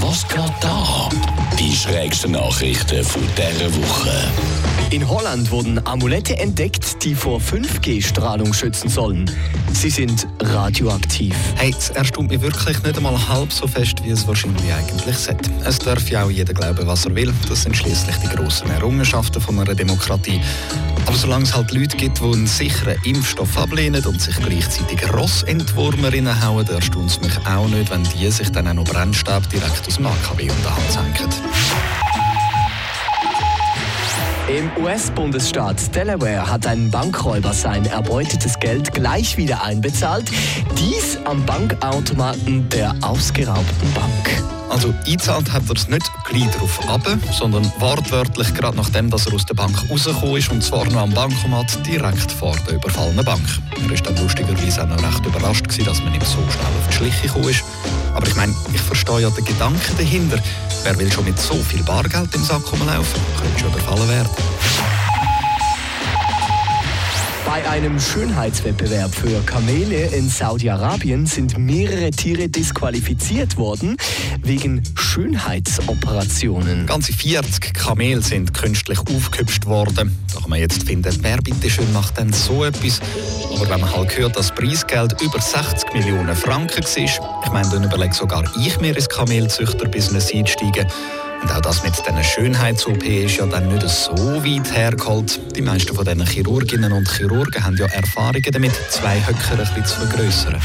Was geht da? Die schrägsten Nachrichten von dieser Woche. In Holland wurden Amulette entdeckt, die vor 5G-Strahlung schützen sollen. Sie sind radioaktiv. Hey, es erstaunt mich wirklich nicht einmal halb so fest, wie es wahrscheinlich eigentlich sollte. Es darf ja auch jeder glauben, was er will. Das sind schließlich die grossen Errungenschaften von einer Demokratie. Aber solange es halt Leute gibt, die einen sicheren Impfstoff ablehnen und sich gleichzeitig Rossentwurmerinnen hauen, erstaunt es mich auch nicht, wenn die sich dann auch noch Brennstab direkt aus dem AKW unter Hand senken. Im US-Bundesstaat Delaware hat ein Bankräuber sein erbeutetes Geld gleich wieder einbezahlt. Dies am Bankautomaten der ausgeraubten Bank. Also eingezahlt hat er es nicht gleich darauf ab, sondern wortwörtlich gerade nachdem dass er aus der Bank rausgekommen ist und zwar noch am Bankomat direkt vor der überfallenen Bank. Er war dann lustigerweise auch noch recht überrascht gewesen, dass man ihm so schnell auf die Schliche gekommen ist. Aber ich meine, ich verstehe ja den Gedanken dahinter. Wer will schon mit so viel Bargeld im Sack rumlaufen? Könnte schon überfallen werden. Bei einem Schönheitswettbewerb für Kamele in Saudi-Arabien sind mehrere Tiere disqualifiziert worden wegen Schönheitsoperationen. Ganze 40 Kamele sind künstlich aufgehübscht worden. Da kann man jetzt finden, wer bitte schön macht denn so etwas? Aber wenn man halt hört, dass das Preisgeld über 60 Millionen Franken ist, ich meine, dann überlege sogar ich mir ins Kamelzüchterbusiness einsteigen. Und auch das mit diesen Schönheits-OP ist ja dann nicht so weit hergeholt. Die meisten von diesen Chirurginnen und Chirurgen haben ja Erfahrungen damit, zwei Höcker ein bisschen zu vergrößern.